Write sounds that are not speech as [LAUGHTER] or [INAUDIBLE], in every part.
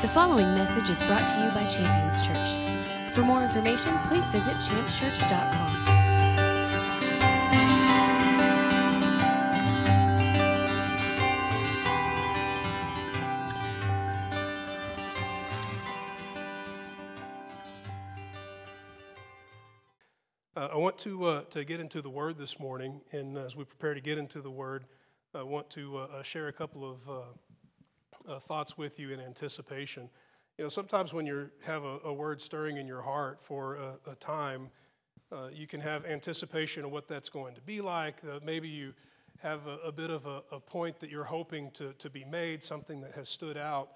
The following message is brought to you by Champions Church. For more information, please visit championschurch.com. Uh, I want to, uh, to get into the Word this morning, and as we prepare to get into the Word, I want to uh, uh share a couple of uh, uh, thoughts with you in anticipation. You know, sometimes when you have a, a, word stirring in your heart for a, a time, you can have anticipation of what that's going to be like. maybe you have a, a bit of a, point that you're hoping to, to be made, something that has stood out.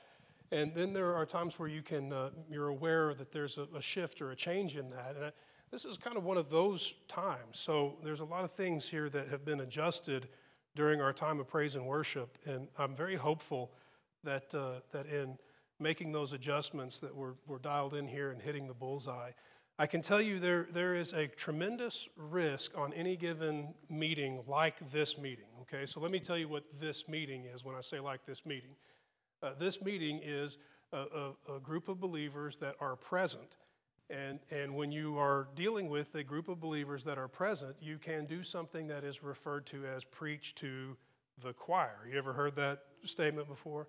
And then there are times where you can, you're aware that there's a, shift or a change in that. And this is kind of one of those times. So there's a lot of things here that have been adjusted during our time of praise and worship, and I'm very hopeful that uh, that in making those adjustments that we're, we're dialed in here and hitting the bullseye. I can tell you there, there is a tremendous risk on any given meeting like this meeting, okay? So let me tell you what this meeting is when I say like this meeting. Uh, this meeting is a, a, a group of believers that are present and, and when you are dealing with a group of believers that are present, you can do something that is referred to as preach to the choir. You ever heard that statement before?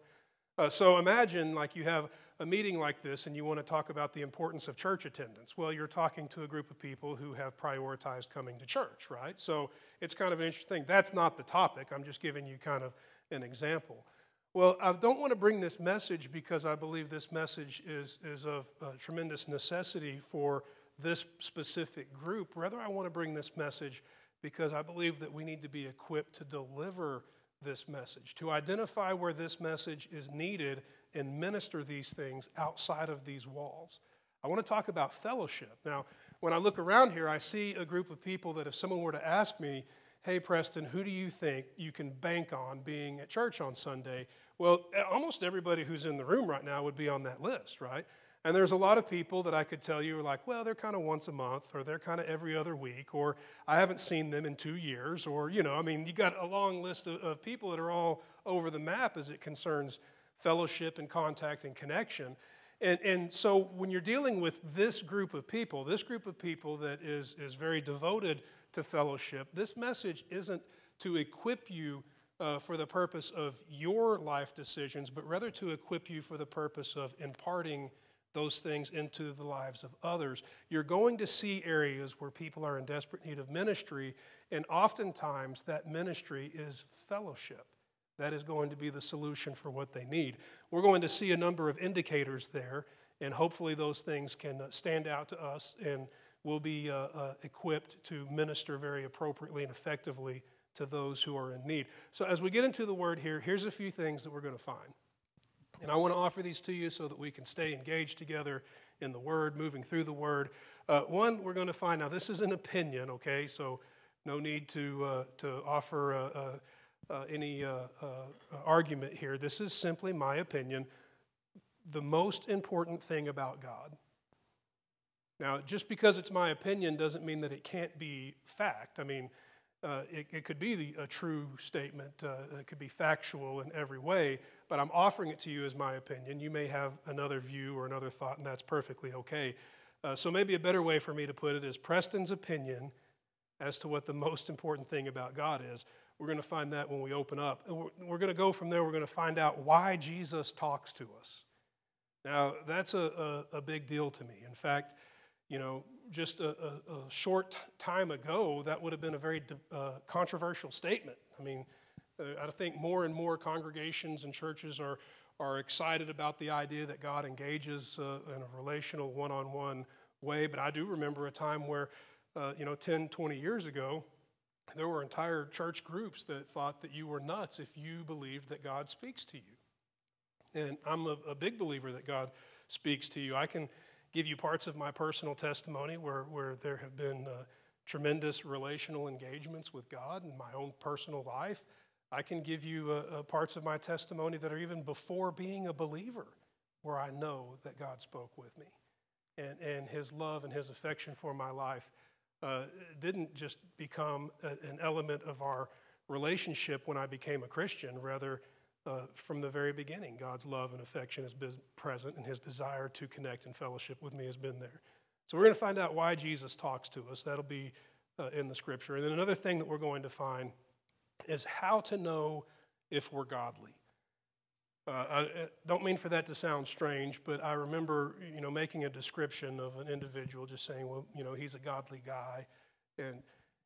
Uh, so imagine like you have a meeting like this and you want to talk about the importance of church attendance. Well, you're talking to a group of people who have prioritized coming to church, right? So it's kind of an interesting thing. That's not the topic. I'm just giving you kind of an example. Well, I don't want to bring this message because I believe this message is, is of tremendous necessity for this specific group. Rather, I want to bring this message because I believe that we need to be equipped to deliver this message, to identify where this message is needed and minister these things outside of these walls. I want to talk about fellowship. Now, when I look around here, I see a group of people that if someone were to ask me, hey, Preston, who do you think you can bank on being at church on Sunday? Well, almost everybody who's in the room right now would be on that list, right? And there's a lot of people that I could tell you are like, well, they're kind of once a month, or they're kind of every other week, or I haven't seen them in two years, or, you know, I mean, you got a long list of, of people that are all over the map as it concerns fellowship and contact and connection. And, and so when you're dealing with this group of people, this group of people that is, is very devoted to fellowship, this message isn't to equip you uh, for the purpose of your life decisions, but rather to equip you for the purpose of imparting those things into the lives of others. You're going to see areas where people are in desperate need of ministry, and oftentimes that ministry is fellowship. That is going to be the solution for what they need. We're going to see a number of indicators there, and hopefully those things can uh, stand out to us and we'll be uh, uh, equipped to minister very appropriately and effectively to those who are in need. So, as we get into the word here, here's a few things that we're going to find. And I want to offer these to you so that we can stay engaged together in the word, moving through the word. Uh, one, we're going to find now, this is an opinion, okay? So, no need to, uh, to offer uh, uh, uh any argument here. This is simply my opinion. The most important thing about God. Now, just because it's my opinion doesn't mean that it can't be fact. I mean, uh, it, it, could be the, a true statement, uh, it could be factual in every way, but I'm offering it to you as my opinion. You may have another view or another thought, and that's perfectly okay. Uh, so, maybe a better way for me to put it is Preston's opinion as to what the most important thing about God is. We're going to find that when we open up. And we're, we're going to go from there, we're going to find out why Jesus talks to us. Now, that's a, a, a big deal to me. In fact, you know, just a, a, a short time ago, that would have been a very uh, controversial statement. I mean, I think more and more congregations and churches are, are excited about the idea that God engages uh, in a relational one on one way. But I do remember a time where, uh, you know, 10, 20 years ago, there were entire church groups that thought that you were nuts if you believed that God speaks to you. And I'm a, a big believer that God speaks to you. I can give you parts of my personal testimony where, where there have been uh, tremendous relational engagements with God in my own personal life. I can give you uh, uh, parts of my testimony that are even before being a believer, where I know that God spoke with me. And, and his love and his affection for my life uh, didn't just become a, an element of our relationship when I became a Christian. Rather, uh, from the very beginning, God's love and affection has been present, and his desire to connect and fellowship with me has been there. So, we're going to find out why Jesus talks to us. That'll be uh, in the scripture. And then another thing that we're going to find is how to know if we're godly. Uh, I don't mean for that to sound strange, but I remember, you know, making a description of an individual, just saying, well, you know, he's a godly guy, and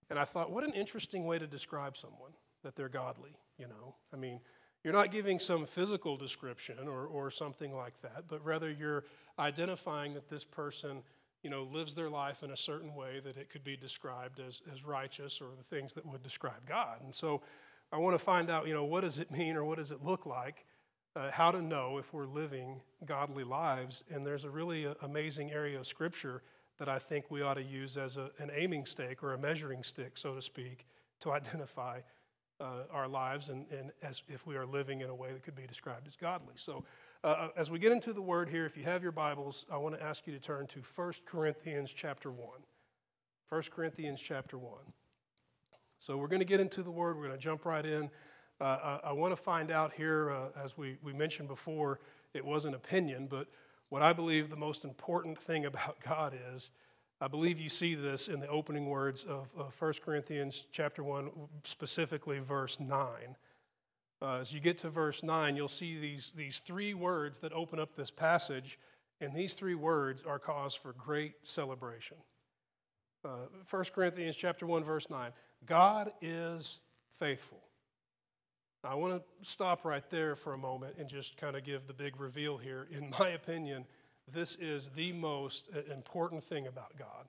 and I thought, what an interesting way to describe someone that they're godly. You know, I mean, you're not giving some physical description or, or something like that, but rather you're identifying that this person, you know, lives their life in a certain way that it could be described as, as righteous or the things that would describe God. And so I want to find out, you know, what does it mean or what does it look like? Uh, how to know if we're living godly lives. And there's a really uh, amazing area of scripture that I think we ought to use as a, an aiming stick or a measuring stick, so to speak, to [LAUGHS] identify uh, our lives and, and as if we are living in a way that could be described as godly. So, uh, uh as we get into the word here, if you have your Bibles, I want to ask you to turn to 1 Corinthians chapter 1. 1 Corinthians chapter 1. So, we're going to get into the word, we're going to jump right in. Uh, I, I want to find out here, uh, as we, we mentioned before, it was an opinion, but what I believe the most important thing [LAUGHS] about God is I believe you see this in the opening words of, 1 Corinthians chapter 1, specifically verse 9. Uh, as you get to verse 9, you'll see these, these three words that open up this passage, and these three words are cause for great celebration. Uh, 1 Corinthians chapter 1, verse 9. God is faithful. I want to stop right there for a moment and just kind of give the big reveal here. In my opinion, this is the most important thing about God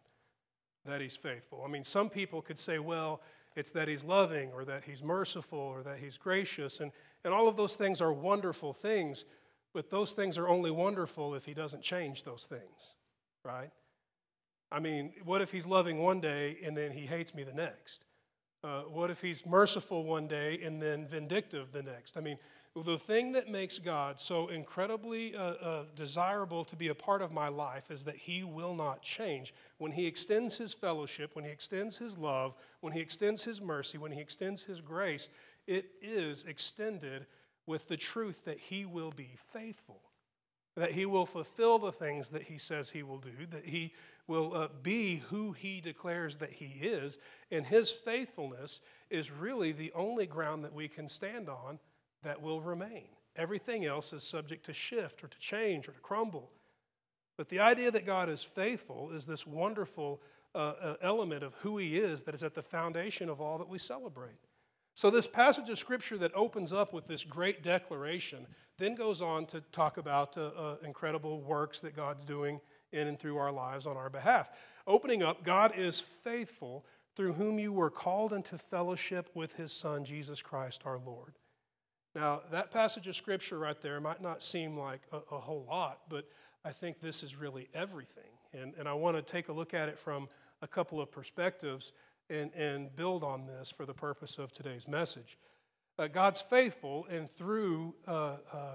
that He's faithful. I mean, some people could say, well, it's that He's loving or that He's merciful or that He's gracious, and, and all of those things are wonderful things, but those things are only wonderful if He doesn't change those things, right? I mean, what if He's loving one day and then He hates me the next? Uh, what if He's merciful one day and then vindictive the next? I mean, the thing that makes God so incredibly uh, uh, desirable to be a part of my life is that He will not change. When He extends His fellowship, when He extends His love, when He extends His mercy, when He extends His grace, it is extended with the truth that He will be faithful, that He will fulfill the things that He says He will do, that He will uh, be who He declares that He is, and His faithfulness is really the only ground that we can stand on that will remain. Everything else is subject to shift or to change or to crumble. But the idea that God is faithful is this wonderful uh, uh, element of who He is that is at the foundation of all that we celebrate. So, this passage of Scripture that opens up with this great declaration then goes on to talk about uh, uh incredible works that God's doing in and through our lives on our behalf. Opening up, God is faithful through whom you were called into fellowship with His Son, Jesus Christ our Lord. Now, that passage of scripture right there might not seem like a, a whole lot, but I think this is really everything. And, and I want to take a look at it from a couple of perspectives and, and build on this for the purpose of today's message. Uh, God's faithful, and through uh, uh,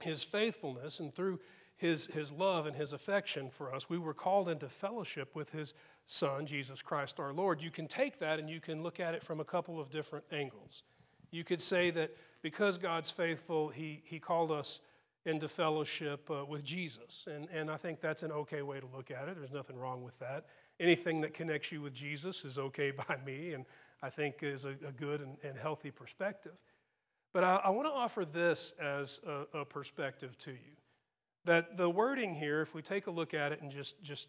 his faithfulness and through his, his love and his affection for us, we were called into fellowship with his Son, Jesus Christ our Lord. You can take that and you can look at it from a couple of different angles. You could say that because God's faithful, He, he called us into fellowship uh, with Jesus. And, and I think that's an okay way to look at it. There's nothing wrong with that. Anything that connects you with Jesus is okay [LAUGHS] by me, and I think is a, a good and, and, healthy perspective. But I, I want to offer this as a, a perspective to you. That the wording here, if we take a look at it and just, just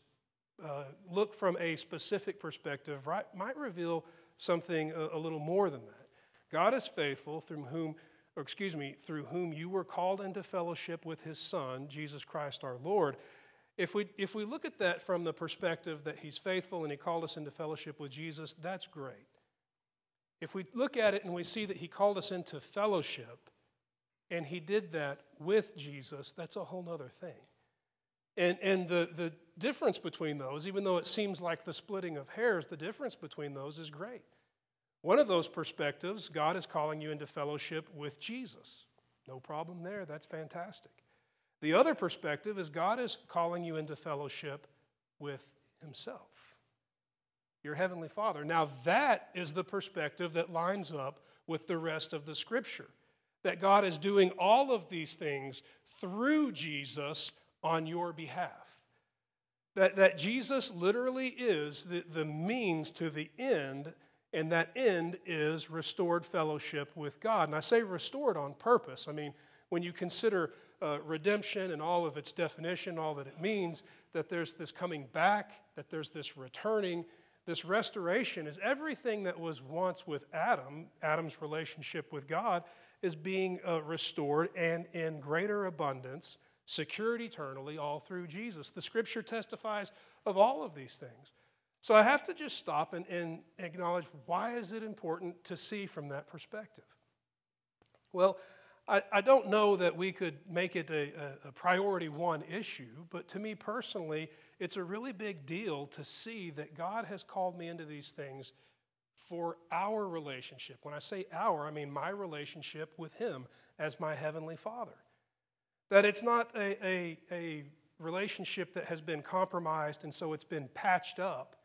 uh, look from a specific perspective, right, might reveal something a, a little more than that. God is faithful through whom, or excuse me, through whom you were called into fellowship with his Son, Jesus Christ our Lord. If we, if we look at that from the perspective that he's faithful and he called us into fellowship with Jesus, that's great. If we look at it and we see that he called us into fellowship and he did that with Jesus, that's a whole other thing. And, and the, the difference between those, even though it seems like the splitting of hairs, the difference between those is great. One of those perspectives, God is calling you into fellowship with Jesus. No problem there. That's fantastic. The other perspective is God is calling you into fellowship with Himself, your Heavenly Father. Now, that is the perspective that lines up with the rest of the Scripture. that God is doing all of these things through Jesus on your behalf. That, that Jesus literally is the, the means to the end, and that end is restored fellowship with God. And I say restored on purpose. I mean, when you consider uh, redemption and all of its definition, all that it means, that there's this coming back, that there's this returning, this restoration is everything that was once with Adam, Adam's relationship with God, is being uh, restored and in greater abundance, secured eternally, all through Jesus. The scripture testifies of all of these things. So I have to just stop and, and acknowledge why is it important to see from that perspective? Well, I, I don't know that we could make it a, a priority one issue, but to me personally, it's a really big deal to see that God has called me into these things for our relationship. When I say our, I mean my relationship with Him as my Heavenly Father. That it's not a, a, a relationship that has been compromised and so it's been patched up.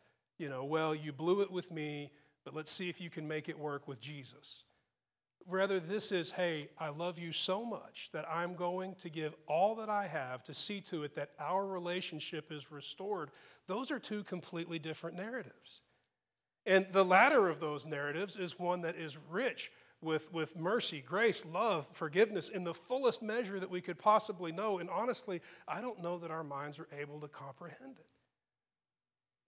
You know, well, you blew it with me, but let's see if you can make it work with Jesus. Rather, this is, hey, I love you so much that I'm going to give all that I have to see to it that our relationship is restored. Those are two completely different narratives. And the latter of those narratives is one that is rich with, with mercy, grace, love, forgiveness in the fullest measure that we could possibly know. And honestly, I don't know that our minds are able to comprehend it.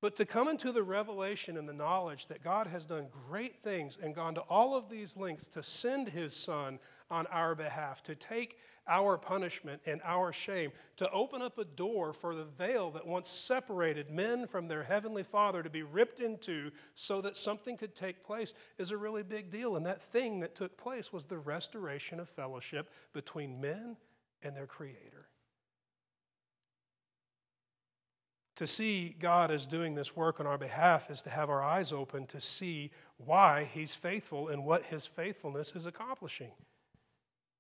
But to come into the revelation and the knowledge that God has done great things and gone to all of these lengths to send his son on our behalf, to take our punishment and our shame, to open up a door for the veil that once separated men from their heavenly Father to be ripped into so that something could take place is a really big deal. And that thing that took place was the restoration of fellowship between men and their Creator. To see God as doing this work on our behalf is to have our eyes open to see why He's faithful and what His faithfulness is accomplishing.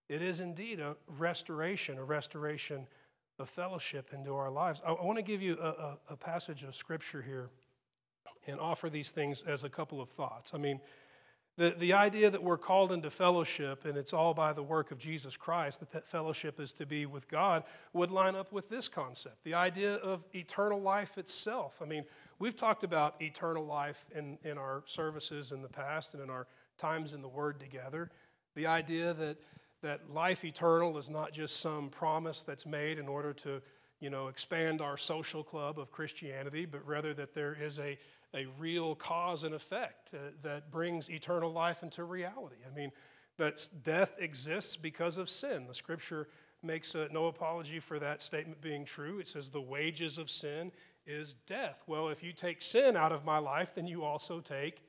It is indeed a restoration, a restoration of fellowship into our lives. I, want to give you a, a, a passage of Scripture here and offer these things as a couple of thoughts. I mean, the, the idea that we're called into fellowship and it's all by the work of Jesus Christ, that that fellowship is to be with God, would line up with this concept the idea of eternal life itself. I mean, we've talked about eternal life in, in our services in the past and in our times in the Word together. The idea that, that life eternal is not just some promise that's made in order to you know, expand our social club of Christianity, but rather that there is a, a real cause and effect uh, that brings eternal life into reality. I mean, that death exists because of sin. The scripture makes uh, no apology for that statement being true. It says, the wages of sin is death. Well, if you take sin out of my life, then you also take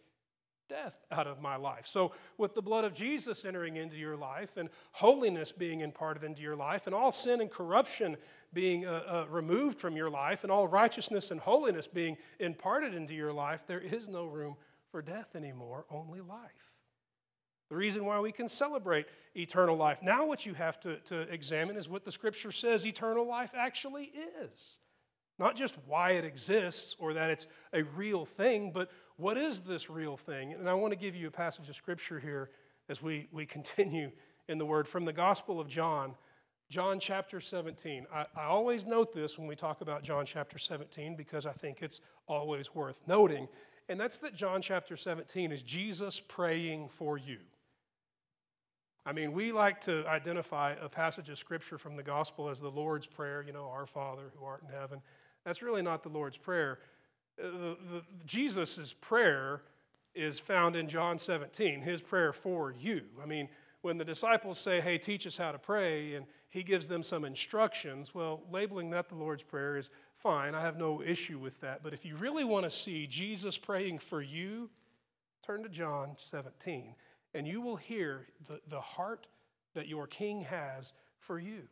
death out of my life. So, with the blood of Jesus entering into your life and holiness being imparted into your life and all sin and corruption being uh, uh, removed from your life and all righteousness and holiness being imparted into your life, there is no room for death anymore, only life. The reason why we can celebrate eternal life. Now, what you have to, to examine is what the scripture says eternal life actually is. Not just why it exists or that it's a real thing, but what is this real thing? And I want to give you a passage of scripture here as we, we continue in the word from the Gospel of John, John chapter 17. I, I always note this when we talk about John chapter 17 because I think it's always worth noting. And that's that John chapter 17 is Jesus praying for you. I mean, we like to identify a passage of scripture from the gospel as the Lord's Prayer, you know, Our Father who art in heaven. That's really not the Lord's Prayer. Jesus' prayer is found in John 17, his prayer for you. I mean, when the disciples say, Hey, teach us how to pray, and he gives them some instructions, well, labeling that the Lord's Prayer is fine. I have no issue with that. But if you really want to see Jesus praying for you, turn to John 17, and you will hear the, the heart that your king has for you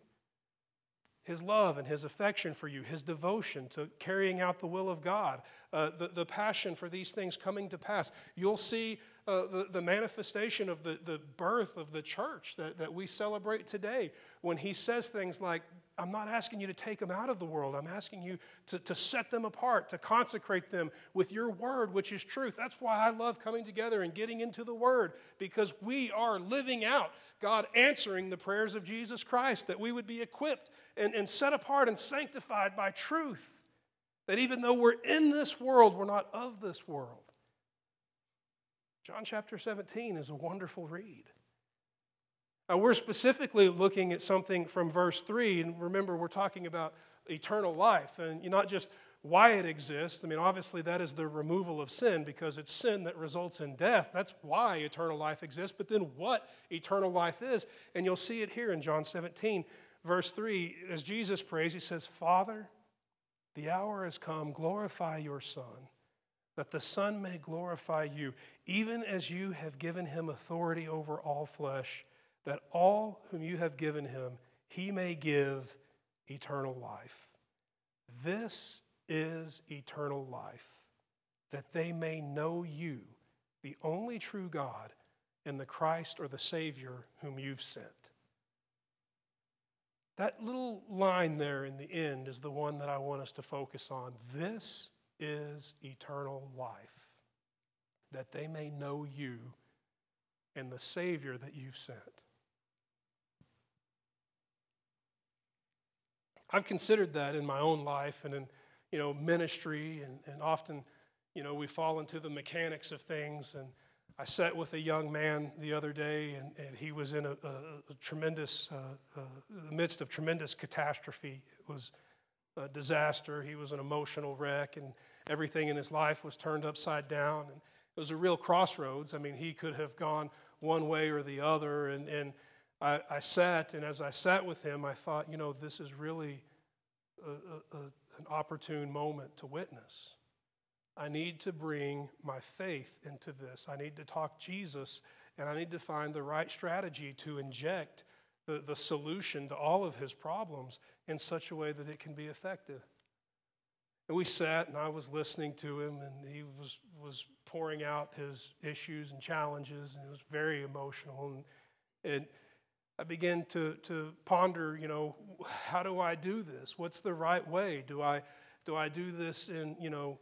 his love and his affection for you, his devotion to carrying out the will of God, uh, the, the passion for these things coming to pass. You'll see uh, the, the manifestation of the, the birth of the church that, that we celebrate today when he says things like, I'm not asking you to take them out of the world. I'm asking you to, to set them apart, to consecrate them with your word, which is truth. That's why I love coming together and getting into the word, because we are living out God answering the prayers of Jesus Christ, that we would be equipped and, and set apart and sanctified by truth. That even though we're in this world, we're not of this world. John chapter 17 is a wonderful read. Now, we're specifically looking at something from verse 3, and remember, we're talking about eternal life, and not just why it exists. I mean, obviously, that is the removal of sin because it's sin that results in death. That's why eternal life exists, but then what eternal life is. And you'll see it here in John 17, verse 3. As Jesus prays, he says, Father, the hour has come, glorify your Son, that the Son may glorify you, even as you have given him authority over all flesh that all whom you have given him, he may give eternal life. This is eternal life, that they may know you, the only true God, and the Christ or the Savior whom you've sent. That little line there in the end is the one that I want us to focus on. This is eternal life, that they may know you and the Savior that you've sent. I've considered that in my own life and in you know ministry, and, and often you know we fall into the mechanics of things. And I sat with a young man the other day, and, and he was in a, a, a tremendous, uh, uh, the midst of tremendous catastrophe. It was a disaster. He was an emotional wreck, and everything in his life was turned upside down. And it was a real crossroads. I mean, he could have gone one way or the other, and and I, I sat, and as I sat with him, I thought, you know, this is really a, a, an opportune moment to witness. I need to bring my faith into this. I need to talk Jesus, and I need to find the right strategy to inject the, the solution to all of his problems in such a way that it can be effective. And we sat, and I was listening to him, and he was, was pouring out his issues and challenges, and it was very emotional. And, and I began to, to ponder, you know, how do I do this? What's the right way? Do I, do I do this in, you know,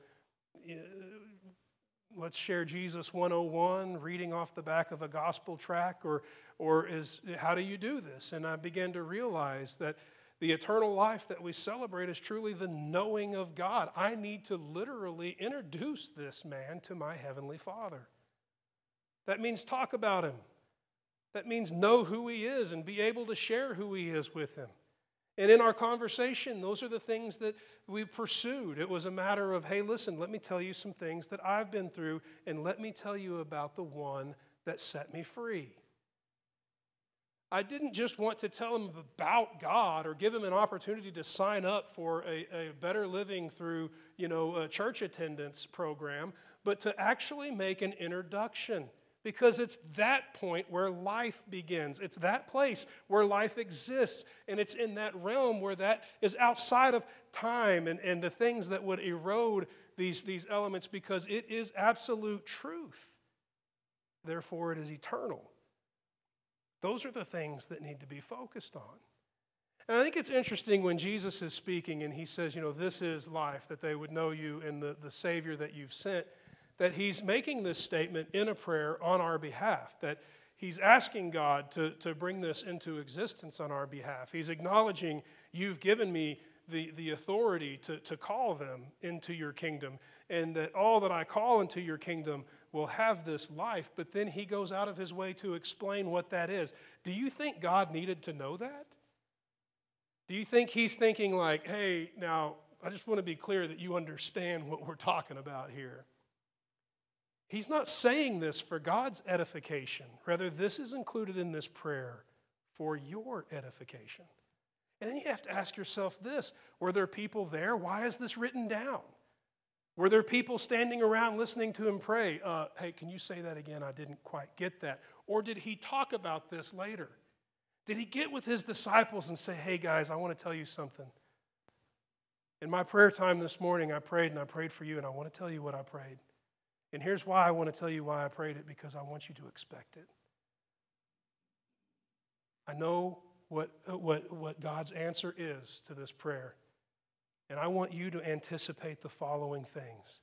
let's share Jesus 101, reading off the back of a gospel track, or, or is, how do you do this? And I began to realize that the eternal life that we celebrate is truly the knowing of God. I need to literally introduce this man to my Heavenly Father. That means talk about him. That means know who He is and be able to share who He is with Him. And in our conversation, those are the things that we pursued. It was a matter of, hey, listen, let me tell you some things that I've been through, and let me tell you about the one that set me free. I didn't just want to tell him about God or give him an opportunity to sign up for a, a better living through, you know, a church attendance program, but to actually make an introduction because it's that point where life begins. It's that place where life exists. And it's in that realm where that is outside of time and, and the things that would erode these, these elements because it is absolute truth. Therefore, it is eternal. Those are the things that need to be focused on. And I think it's interesting when Jesus is speaking and he says, you know, this is life, that they would know you and the, the Savior that you've sent that he's making this statement in a prayer on our behalf, that he's asking God to, to bring this into existence on our behalf. He's acknowledging, You've given me the, the authority to, to call them into your kingdom, and that all that I call into your kingdom will have this life. But then he goes out of his way to explain what that is. Do you think God needed to know that? Do you think he's thinking, like, hey, now I just want to be clear that you understand what we're talking about here? He's not saying this for God's edification. Rather, this is included in this prayer for your edification. And then you have to ask yourself this were there people there? Why is this written down? Were there people standing around listening to him pray? Uh, hey, can you say that again? I didn't quite get that. Or did he talk about this later? Did he get with his disciples and say, hey, guys, I want to tell you something? In my prayer time this morning, I prayed and I prayed for you, and I want to tell you what I prayed. And here's why I want to tell you why I prayed it because I want you to expect it. I know what, what, what God's answer is to this prayer. And I want you to anticipate the following things.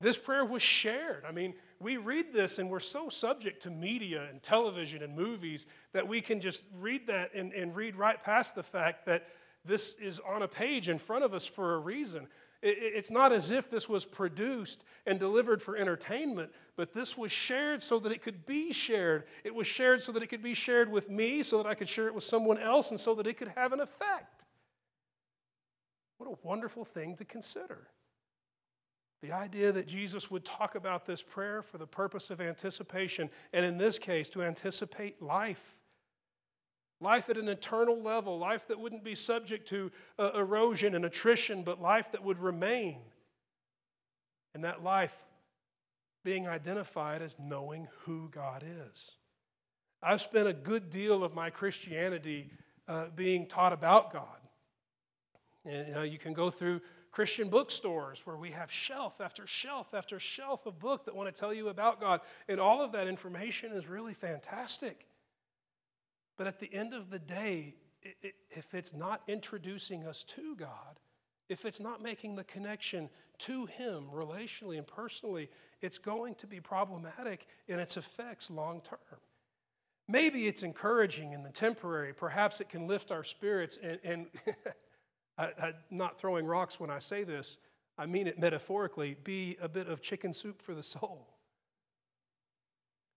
This prayer was shared. I mean, we read this and we're so subject to media and television and movies that we can just read that and, and read right past the fact that this is on a page in front of us for a reason. It, it's not as if this was produced and delivered for entertainment, but this was shared so that it could be shared. It was shared so that it could be shared with me, so that I could share it with someone else, and so that it could have an effect. What a wonderful thing to consider. The idea that Jesus would talk about this prayer for the purpose of anticipation, and in this case, to anticipate life. Life at an eternal level, life that wouldn't be subject to uh, erosion and attrition, but life that would remain. And that life being identified as knowing who God is. I've spent a good deal of my Christianity uh, being taught about God. And, you, know, you can go through Christian bookstores where we have shelf after shelf after shelf of book that want to tell you about God. And all of that information is really fantastic. But at the end of the day, if it's not introducing us to God, if it's not making the connection to Him relationally and personally, it's going to be problematic in its effects long term. Maybe it's encouraging in the temporary. Perhaps it can lift our spirits and, and [LAUGHS] I, am not throwing rocks when I say this, I mean it metaphorically, be a bit of chicken soup for the soul.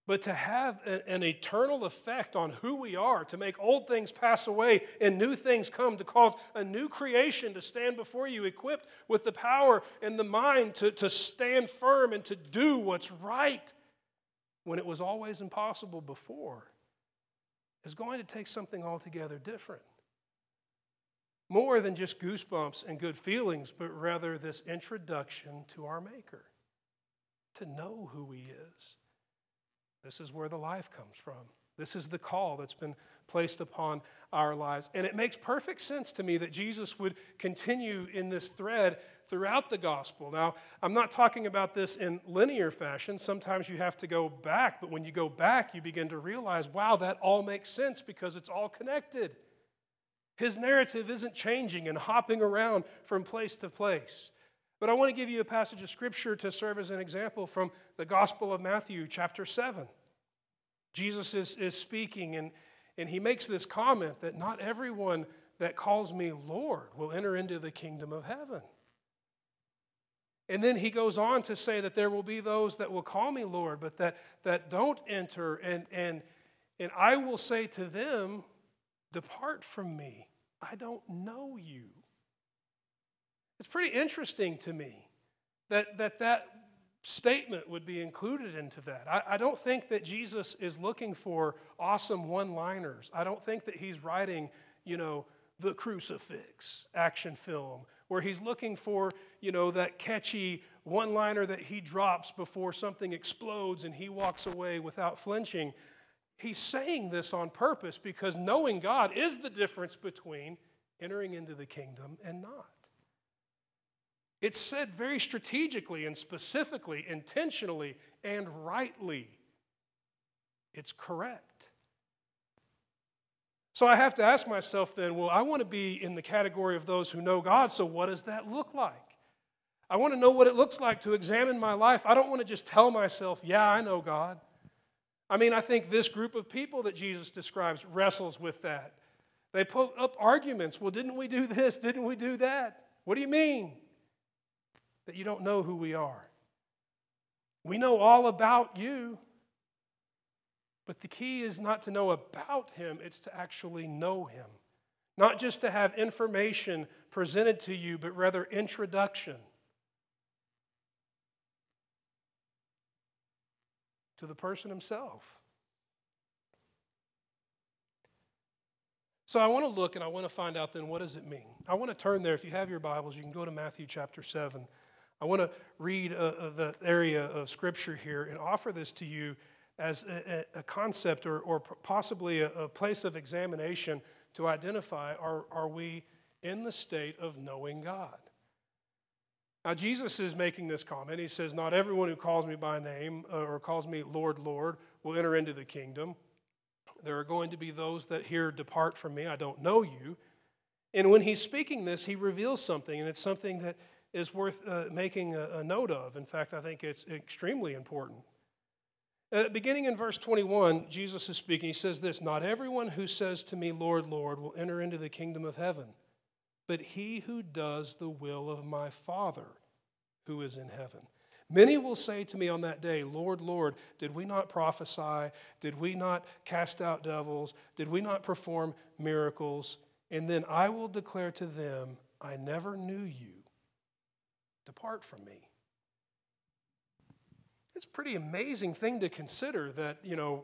But to have an eternal effect on who we are, to make old things pass away and new things come, to cause a new creation to stand before you, equipped with the power and the mind to, to stand firm and to do what's right when it was always impossible before, is going to take something altogether different more than just goosebumps and good feelings, but rather this introduction to our Maker, to know who He is. This is where the life comes from. This is the call that's been placed upon our lives. And it makes perfect sense to me that Jesus would continue in this thread throughout the gospel. Now, I'm not talking about this in linear fashion. Sometimes you have to go back, but when you go back, you begin to realize, wow, that all makes sense because it's all connected. His narrative isn't changing and hopping around from place to place. But I want to give you a passage of scripture to serve as an example from the Gospel of Matthew, chapter 7. Jesus is, is speaking, and, and he makes this comment that not everyone that calls me Lord will enter into the kingdom of heaven. And then he goes on to say that there will be those that will call me Lord, but that, that don't enter. And, and, and I will say to them, Depart from me, I don't know you. It's pretty interesting to me that that, that statement would be included into that. I, I don't think that Jesus is looking for awesome one liners. I don't think that he's writing, you know, the crucifix action film where he's looking for, you know, that catchy one liner that he drops before something explodes and he walks away without flinching. He's saying this on purpose because knowing God is the difference between entering into the kingdom and not. It's said very strategically and specifically, intentionally and rightly. It's correct. So I have to ask myself then, well, I want to be in the category of those who know God, so what does that look like? I want to know what it looks like to examine my life. I don't want to just tell myself, yeah, I know God. I mean, I think this group of people that Jesus describes wrestles with that. They put up arguments. Well, didn't we do this? Didn't we do that? What do you mean? That you don't know who we are. We know all about you. But the key is not to know about him, it's to actually know him. Not just to have information presented to you, but rather introduction to the person himself. So I want to look and I want to find out then what does it mean? I want to turn there. If you have your Bibles, you can go to Matthew chapter 7. I want to read uh, uh, the area of Scripture hear and offer this to you as a, a concept or, or possibly a, a, place of examination to identify are, are we in the state of knowing God? Now, Jesus is making this comment. He says, Not everyone who calls me by name uh, or calls me Lord, Lord will enter into the kingdom. There are going to be those that here Depart from me, I don't know you. And when he's speaking this, he reveals something, and it's something that is worth uh, making a, a, note of. In fact, I think it's extremely important. Uh, beginning in verse 21, Jesus is speaking. He says this Not everyone who says to me, Lord, Lord, will enter into the kingdom of heaven, but he who does the will of my Father who is in heaven. Many will say to me on that day, Lord, Lord, did we not prophesy? Did we not cast out devils? Did we not perform miracles? And then I will declare to them, I never knew you. Depart from me. It's a pretty amazing thing to consider that, you know,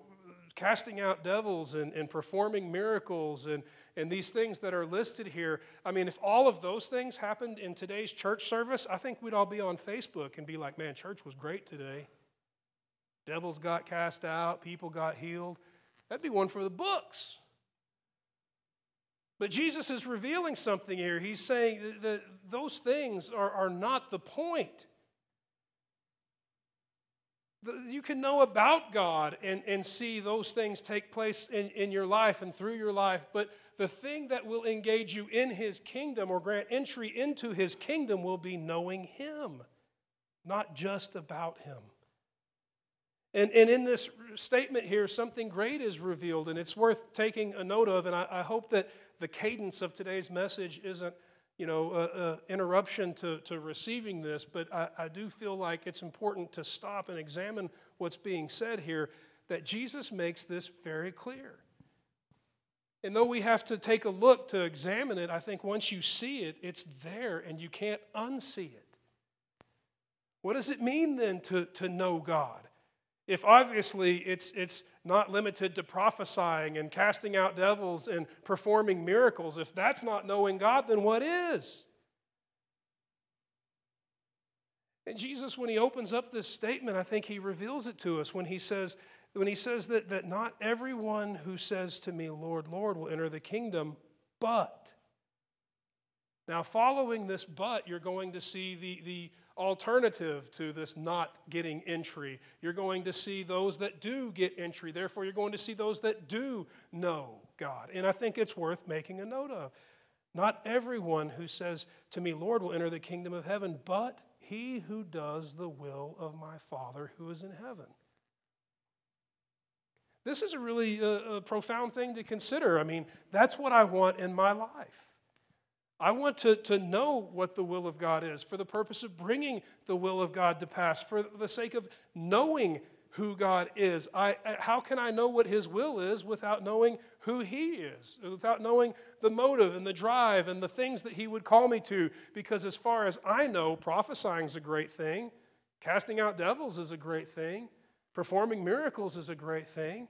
casting out devils and, and performing miracles and, and these things that are listed here. I mean, if all of those things happened in today's church service, I think we'd all be on Facebook and be like, man, church was great today. Devils got cast out, people got healed. That'd be one for the books. But Jesus is revealing something here. He's saying that those things are, are not the point. You can know about God and, and see those things take place in, in your life and through your life, but the thing that will engage you in His kingdom or grant entry into His kingdom will be knowing Him, not just about Him. And, and in this statement here, something great is revealed, and it's worth taking a note of. And I, I hope that the cadence of today's message isn't, you know, an interruption to, to receiving this, but I, I do feel like it's important to stop and examine what's being said here, that Jesus makes this very clear. And though we have to take a look to examine it, I think once you see it, it's there and you can't unsee it. What does it mean then to, to know God? If obviously it's, it's not limited to prophesying and casting out devils and performing miracles, if that's not knowing God, then what is? And Jesus, when he opens up this statement, I think he reveals it to us when he says, when he says that, that not everyone who says to me, Lord, Lord, will enter the kingdom, but. Now, following this but, you're going to see the, the alternative to this not getting entry. You're going to see those that do get entry. Therefore, you're going to see those that do know God. And I think it's worth making a note of. Not everyone who says to me, Lord, will enter the kingdom of heaven, but he who does the will of my Father who is in heaven. This is a really uh, a profound thing to consider. I mean, that's what I want in my life. I want to, to know what the will of God is for the purpose of bringing the will of God to pass, for the sake of knowing who God is. I, how can I know what His will is without knowing who He is, without knowing the motive and the drive and the things that He would call me to? Because as far as I know, prophesying is a great thing, casting out devils is a great thing, performing miracles is a great thing.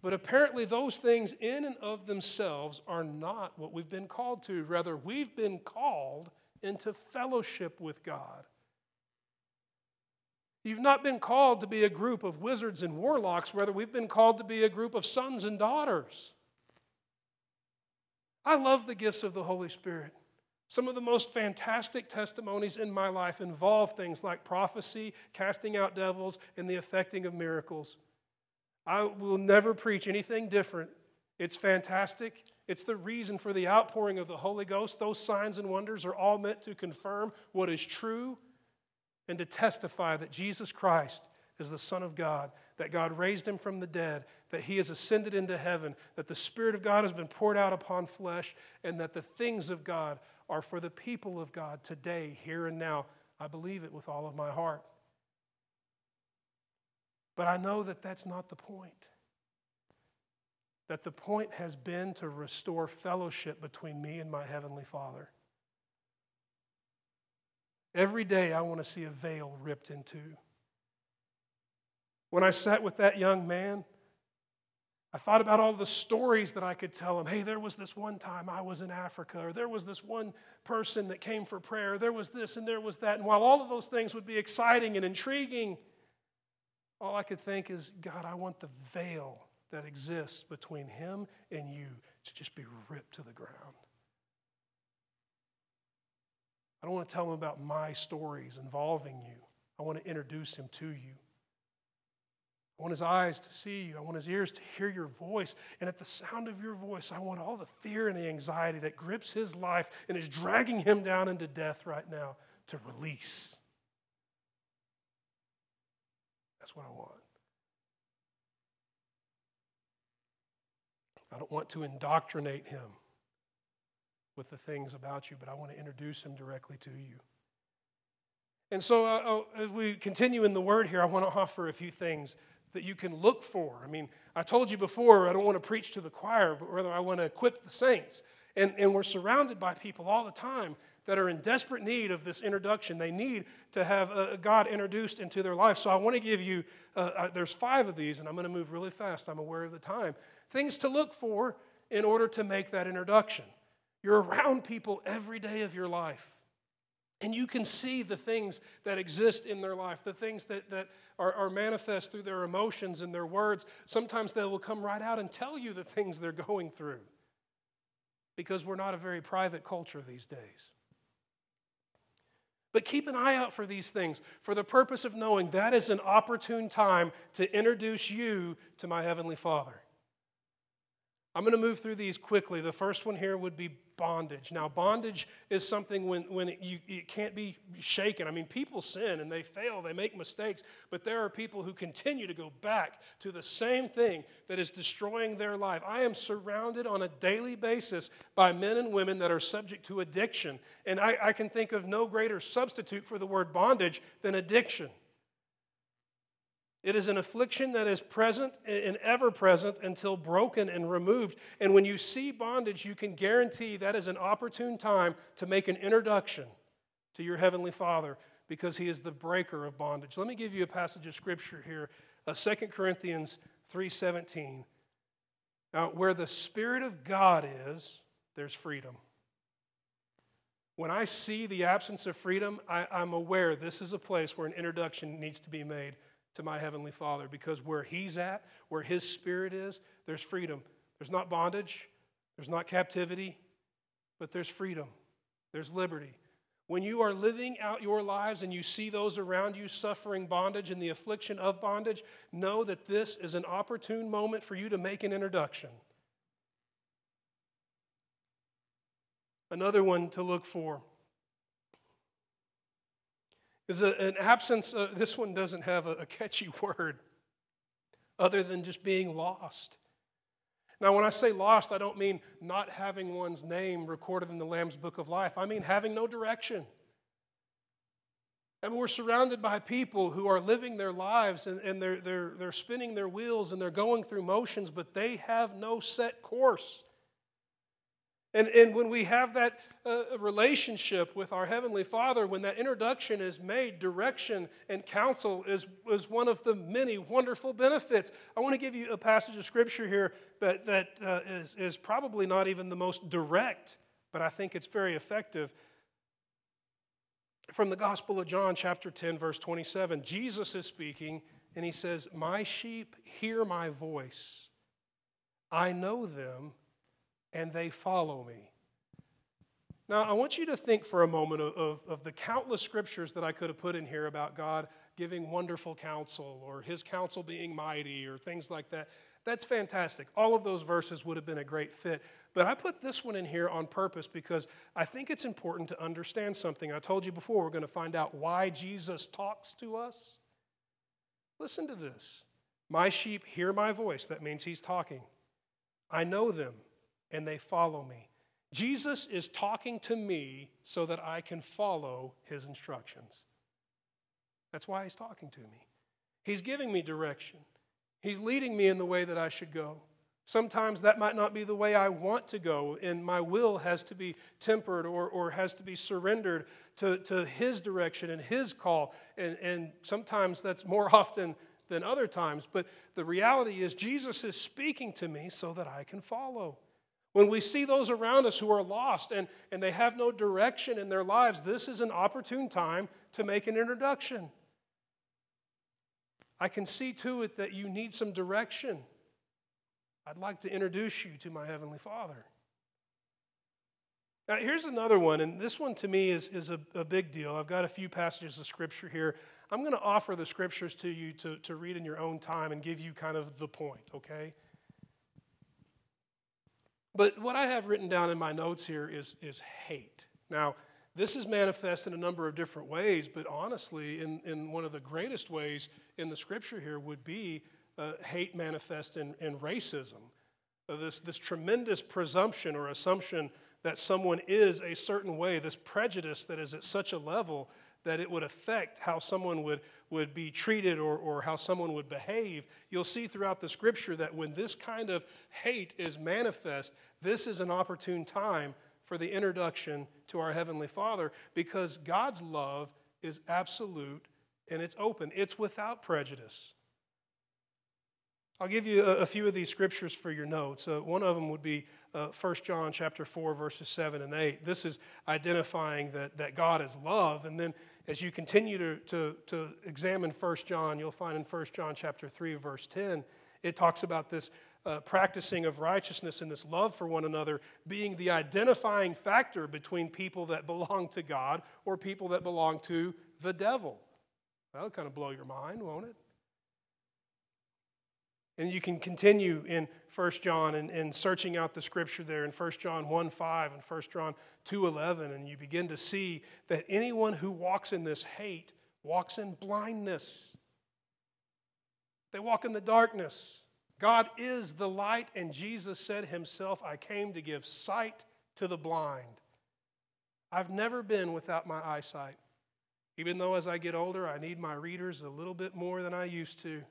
But apparently, those things in and of themselves are not what we've been called to. Rather, we've been called into fellowship with God. You've not been called to be a group of wizards and warlocks, rather, we've been called to be a group of sons and daughters. I love the gifts of the Holy Spirit. Some of the most fantastic testimonies in my life involve things like prophecy, casting out devils, and the effecting of miracles. I will never preach anything different. It's fantastic. It's the reason for the outpouring of the Holy Ghost. Those signs and wonders are all meant to confirm what is true and to testify that Jesus Christ is the Son of God, that God raised him from the dead, that he has ascended into heaven, that the Spirit of God has been poured out upon flesh, and that the things of God are for the people of God today, here and now. I believe it with all of my heart. But I know that that's not the point. That the point has been to restore fellowship between me and my Heavenly Father. Every day I want to see a veil ripped in two. When I sat with that young man, I thought about all the stories that I could tell him. Hey, there was this one time I was in Africa, or there was this one person that came for prayer, there was this and there was that. And while all of those things would be exciting and intriguing, all I could think is, God, I want the veil that exists between him and you to just be ripped to the ground. I don't want to tell him about my stories involving you. I want to introduce him to you. I want his eyes to see you. I want his ears to hear your voice. And at the sound of your voice, I want all the fear and the anxiety that grips his life and is dragging him down into death right now to release. That's what I want. I don't want to indoctrinate him with the things about you, but I want to introduce him directly to you. And so, uh, oh, as we continue in the word here, I want to offer a few things that you can look for. I mean, I told you before, I don't want to preach to the choir, but rather I want to equip the saints. And, and we're surrounded by people all the time that are in desperate need of this introduction. They need to have uh, God introduced into their life. So I want to give you, uh, uh, there's five of these, and I'm going to move really fast. I'm aware of the time. Things to look for in order to make that introduction. You're around people every day of your life. And you can see the things that exist in their life, the things that, that are, are, manifest through their emotions and their words. Sometimes they will come right out and tell you the things they're going through because we're not a very private culture these days. But keep an eye out for these things for the purpose of knowing that is an opportune time to introduce you to my Heavenly Father. I'm going to move through these quickly. The first one here would be bondage. Now, bondage is something when, when it, you, it can't be shaken. I mean, people sin and they fail, they make mistakes, but there are people who continue to go back to the same thing that is destroying their life. I am surrounded on a daily basis by men and women that are subject to addiction, and I, I can think of no greater substitute for the word bondage than addiction. It is an affliction that is present and ever present until broken and removed. And when you see bondage, you can guarantee that is an opportune time to make an introduction to your Heavenly Father because He is the breaker of bondage. Let me give you a passage of Scripture here, uh, 2 Corinthians 3.17. Now, where the Spirit of God is, there's freedom. When I see the absence of freedom, I, I'm aware this is a place where an introduction needs to be made to my Heavenly Father because where He's at, where His Spirit is, there's freedom. There's not bondage, there's not captivity, but there's freedom, there's liberty. When you are living out your lives and you see those around you suffering bondage and the affliction of bondage, know that this is an opportune moment for you to make an introduction. Another one to look for is a, an absence, of, this one doesn't have a, a catchy [LAUGHS] word other than just being lost. Now, when I say lost, I don't mean not having one's name recorded in the Lamb's Book of Life. I mean having no direction. I mean, we're surrounded by people who are living their lives and, and they're, they're, they're spinning their wheels and they're going through motions, but they have no set course. And, and when we have that uh, relationship with our Heavenly Father, when that introduction is made, direction and counsel is, is one of the many wonderful benefits. I want to give you a passage of Scripture here that, that uh, is is, probably not even the most direct, but I think it's very effective. From the Gospel of John, chapter 10, verse 27, Jesus is speaking, and he says, My sheep hear my voice. I know them and they follow me. Now, I want you to think for a moment of, of, of, the countless scriptures that I could have put in here about God giving wonderful counsel or his counsel being mighty or things like that. That's fantastic. All of those verses would have been a great fit. But I put this one in here on purpose because I think it's important to understand something. I told you before, we're going to find out why Jesus talks to us. Listen to this My sheep hear my voice. That means he's talking. I know them and they follow me. Jesus is talking to me so that I can follow his instructions. That's why he's talking to me. He's giving me direction, he's leading me in the way that I should go. Sometimes that might not be the way I want to go, and my will has to be tempered or, or has to be surrendered to, to His direction and His call. And, and sometimes that's more [LAUGHS] often than other times. But the reality is, Jesus is speaking to me so that I can follow. When we see those around us who are lost and, and they have no direction in their lives, this is an opportune time to make an introduction. I can see to it that you need some direction. I'd like to introduce you to my Heavenly Father. Now, here's another one, and this one to me is, is a, a big deal. I've got a few passages of scripture here. I'm going to offer the scriptures to you to, to read in your own time and give you kind of the point, okay? But what I have written down in my notes here is, is hate. Now, this is manifest in a number of different ways, but honestly, in, in one of the greatest ways in the scripture here would be uh, hate manifest in, in racism. Uh, this, this tremendous presumption or assumption that someone is a certain way, this prejudice that is at such a level that it would affect how someone would, would be treated or, or how someone would behave. You'll see throughout the scripture that when this kind of hate is manifest, this is an opportune time for the introduction to our Heavenly Father because God's love is absolute and it's open, it's without prejudice. I'll give you a, few of these scriptures for your notes. Uh, one of them would be uh, 1 John chapter 4, verses 7 and 8. This is identifying that, that God is love. And then as you continue to, to, to examine 1 John, you'll find in 1 John chapter 3, verse 10, it talks about this uh, practicing of righteousness and this love for one another being the identifying factor between people that belong to God or people that belong to the devil. That'll kind of blow your mind, won't it? And you can continue in 1 John and, and searching out the scripture there in 1 John 1 5 and 1 John 2 11, and you begin to see that anyone who walks in this hate walks in blindness. They walk in the darkness. God is the light, and Jesus said himself, I came to give sight to the blind. I've never been without my eyesight. Even though as I get older, I need my readers a little bit more than I used to.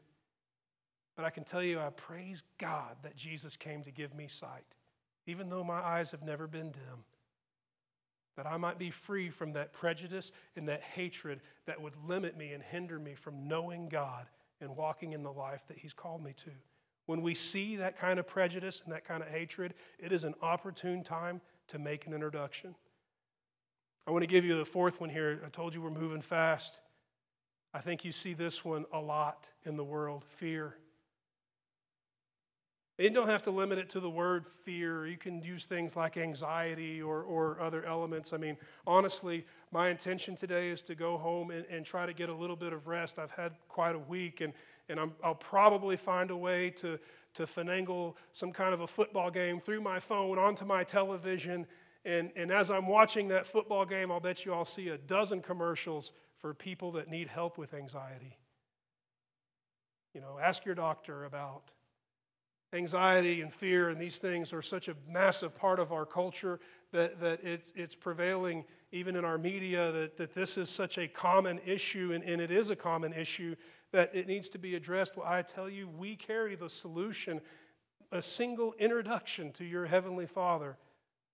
But I can tell you, I praise God that Jesus came to give me sight, even though my eyes have never been dim, that I might be free from that prejudice and that hatred that would limit me and hinder me from knowing God and walking in the life that He's called me to. When we see that kind of prejudice and that kind of hatred, it is an opportune time to make an introduction. I want to give you the fourth one here. I told you we're moving fast. I think you see this one a lot in the world fear. You don't have to limit it to the word fear. You can use things like anxiety or, or other elements. I mean, honestly, my intention today is to go home and, and try to get a little bit of rest. I've had quite a week, and, and i will probably find a way to, to finagle some kind of a football game through my phone onto my television. And, and as I'm watching that football game, I'll bet you I'll see a dozen commercials for people that need help with anxiety. You know, ask your doctor about anxiety and fear and these things are such a massive part of our culture that, that it, it's prevailing even in our media that, that this is such a common issue and, and it is a common issue that it needs to be addressed. Well i tell you we carry the solution. A single introduction to your heavenly father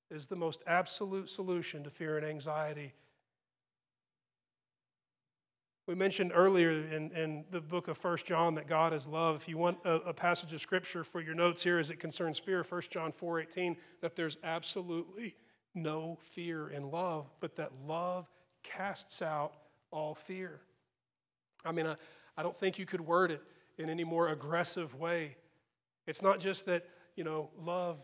is the most absolute solution to fear and anxiety we mentioned earlier in, in the book of First John that God is love. If you want a, a, passage of scripture for your notes here as it concerns fear, First John 4.18, that there's absolutely no fear in love, but that love casts out all fear. I mean, I, I don't think you could word it in any more aggressive way. It's not just that, you know, love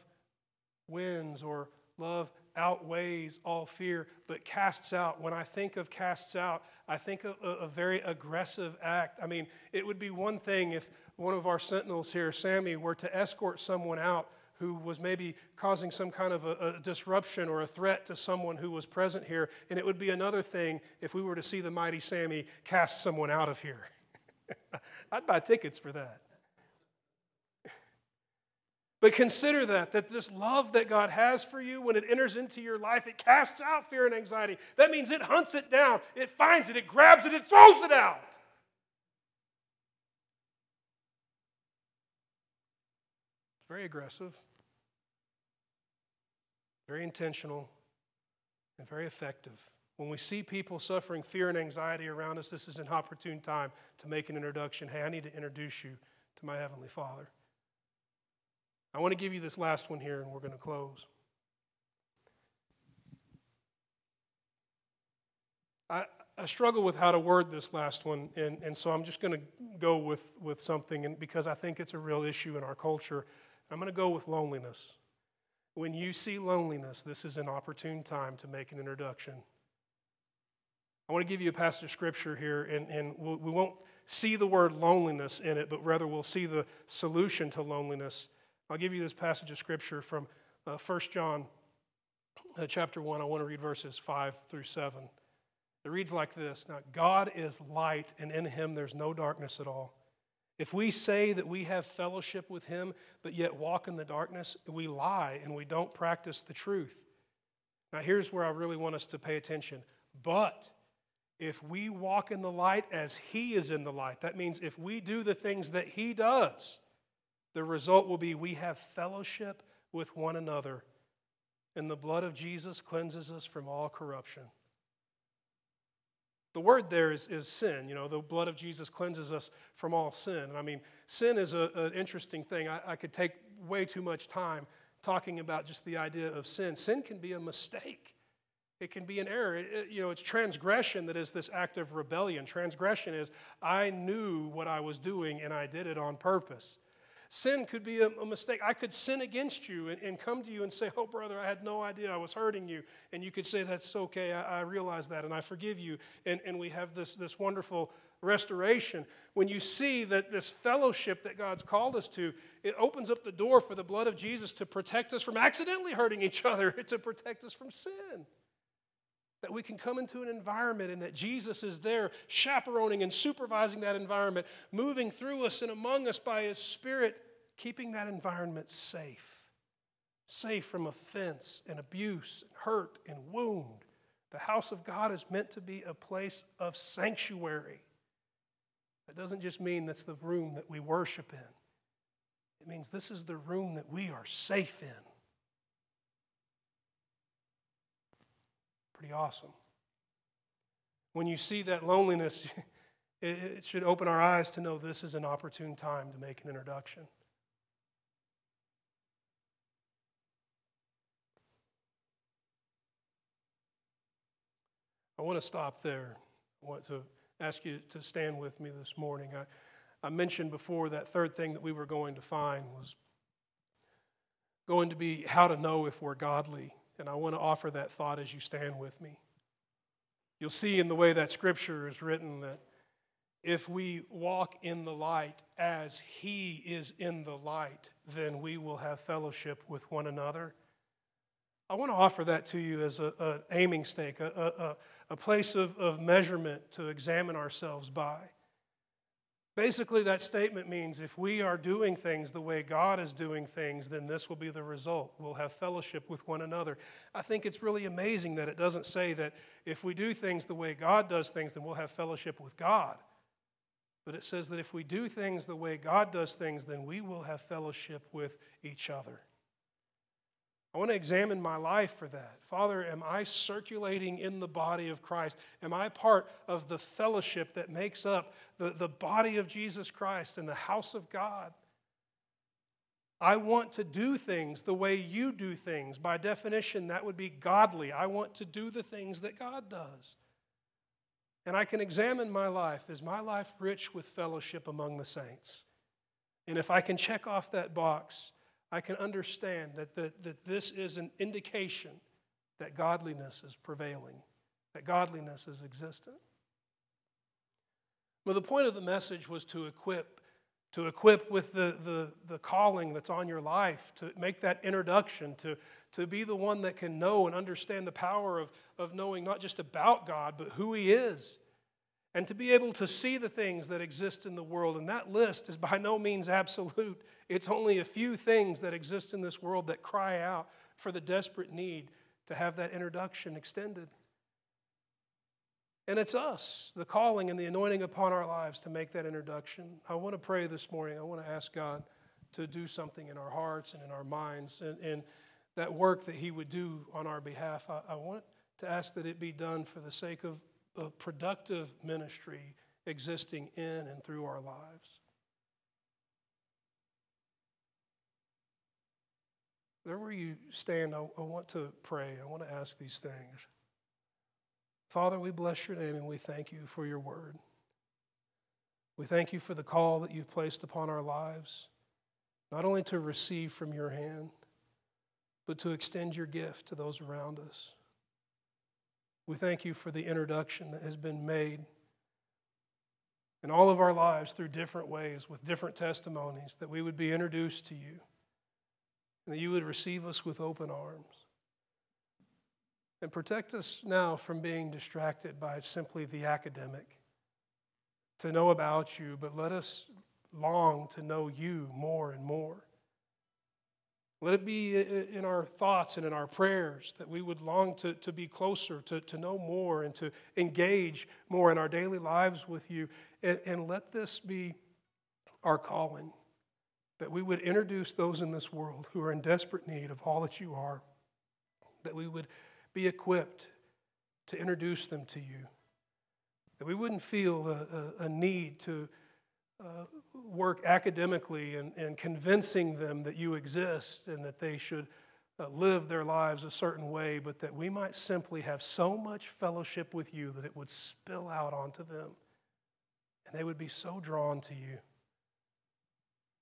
wins or love outweighs all fear, but casts out. When I think of casts out, I think a, a, very aggressive act. I mean, it would be one thing if one of our sentinels here, Sammy, were to escort someone out who was maybe causing some kind of a, a disruption or a threat to someone who was present here. And it would be another thing if we were to see the mighty Sammy cast someone out of here. [LAUGHS] I'd buy tickets for that. But consider that, that this love that God has for you, when it enters into your life, it casts out fear and anxiety. That means it hunts it down, it finds it, it grabs it, it throws it out. It's very aggressive, very intentional, and very effective. When we see people suffering fear and anxiety around us, this is an opportune time to make an introduction. Hey, I need to introduce you to my Heavenly Father. I want to give you this last one here, and we're going to close. I, I struggle with how to word this last one, and, and so I'm just going to go with, with something and because I think it's a real issue in our culture. I'm going to go with loneliness. when you see loneliness, this is an opportune time to make an introduction. I want to give you a passage of scripture here, and, and we'll, we will not see the word loneliness in it, but rather we'll see the solution to loneliness. I'll give you this passage of scripture from uh, 1 John uh, chapter 1. I want to read verses 5 through 7. It reads like this Now, God is light, and in him there's no darkness at all. If we say that we have fellowship with him, but yet walk in the darkness, we lie and we don't practice the truth. Now, here's where I really want us to pay attention. But if we walk in the light as he is in the light, that means if we do the things that he does, the result will be we have fellowship with one another, and the blood of Jesus cleanses us from all corruption. The word there is, is sin. You know, the blood of Jesus cleanses us from all sin. And I mean, sin is a, an interesting thing. I, I could take way too much time talking about just the idea of sin. Sin can be a mistake. It can be an error. It, you know, it's transgression that is this act of rebellion. Transgression is I knew what I was doing and I did it on purpose. Sin could be a, a mistake. I could sin against you and, and, come to you and say, Oh, brother, I had no idea I was hurting you. And you could say, That's okay. I, I realize that and I forgive you. And, and we have this, this wonderful restoration. When you see that this fellowship that God's called us to, it opens up the door for the blood of Jesus to protect us from accidentally hurting each [LAUGHS] other, to protect us from sin. That we can come into an environment and that Jesus is there chaperoning and supervising that environment, moving through us and among us by His Spirit, keeping that environment safe. Safe from offense and abuse and hurt and wound. The house of God is meant to be a place of sanctuary. That doesn't just mean that's the room that we worship in, it means this is the room that we are safe in. Pretty awesome. When you see that loneliness, [LAUGHS] it should open our eyes to know this is an opportune time to make an introduction. I want to stop there. I want to ask you to stand with me this morning. I, I mentioned before that third thing that we were going to find was going to be how to know if we're godly. And I want to offer that thought as you stand with me. You'll see in the way that scripture is written that if we walk in the light as He is in the light, then we will have fellowship with one another. I want to offer that to you as an aiming stake, a, a, a place of, of measurement to examine ourselves by. Basically, that statement means if we are doing things the way God is doing things, then this will be the result. We'll have fellowship with one another. I think it's really amazing that it doesn't say that if we do things the way God does things, then we'll have fellowship with God. But it says that if we do things the way God does things, then we will have fellowship with each other. I want to examine my life for that. Father, am I circulating in the body of Christ? Am I part of the fellowship that makes up the, the body of Jesus Christ and the house of God? I want to do things the way you do things. By definition, that would be godly. I want to do the things that God does. And I can examine my life. Is my life rich with fellowship among the saints? And if I can check off that box, I can understand that, the, that this is an indication that godliness is prevailing, that godliness is existent. Well, the point of the message was to equip, to equip with the, the, the calling that's on your life, to make that introduction, to, to be the one that can know and understand the power of, of knowing not just about God, but who He is and to be able to see the things that exist in the world. And that list is by no means absolute. It's only a few things that exist in this world that cry out for the desperate need to have that introduction extended. And it's us, the calling and the anointing upon our lives to make that introduction. I want to pray this morning. I want to ask God to do something in our hearts and in our minds and, and that work that He would do on our behalf. I, I want to ask that it be done for the sake of a productive ministry existing in and through our lives. There where you stand, I, I want to pray. I want to ask these things. Father, we bless your name and we thank you for your word. We thank you for the call that you've placed upon our lives, not only to receive from your hand, but to extend your gift to those around us. We thank you for the introduction that has been made in all of our lives through different ways with different testimonies, that we would be introduced to you and that you would receive us with open arms. And protect us now from being distracted by simply the academic, to know about you, but let us long to know you more and more. Let it be in our thoughts and in our prayers that we would long to, to be closer, to, to know more, and to engage more in our daily lives with you. And, and let this be our calling that we would introduce those in this world who are in desperate need of all that you are, that we would be equipped to introduce them to you, that we wouldn't feel a, a, a need to work academically and, and convincing them that you exist and that they should uh, live their lives a certain way, but that we might simply have so much fellowship with you that it would spill out onto them and they would be so drawn to you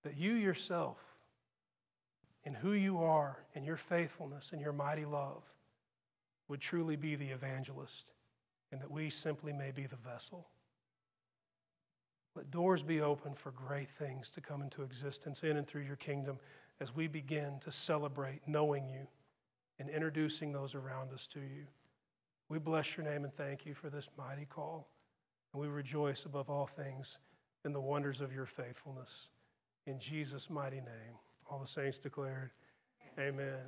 that you yourself, in who you are, in your faithfulness and your mighty love, would truly be the evangelist and that we simply may be the vessel. Let doors be open for great things to come into existence in and through your kingdom as we begin to celebrate knowing you and introducing those around us to you. We bless your name and thank you for this mighty call. And we rejoice above all things in the wonders of your faithfulness. In Jesus' mighty name, all the saints declared, Amen.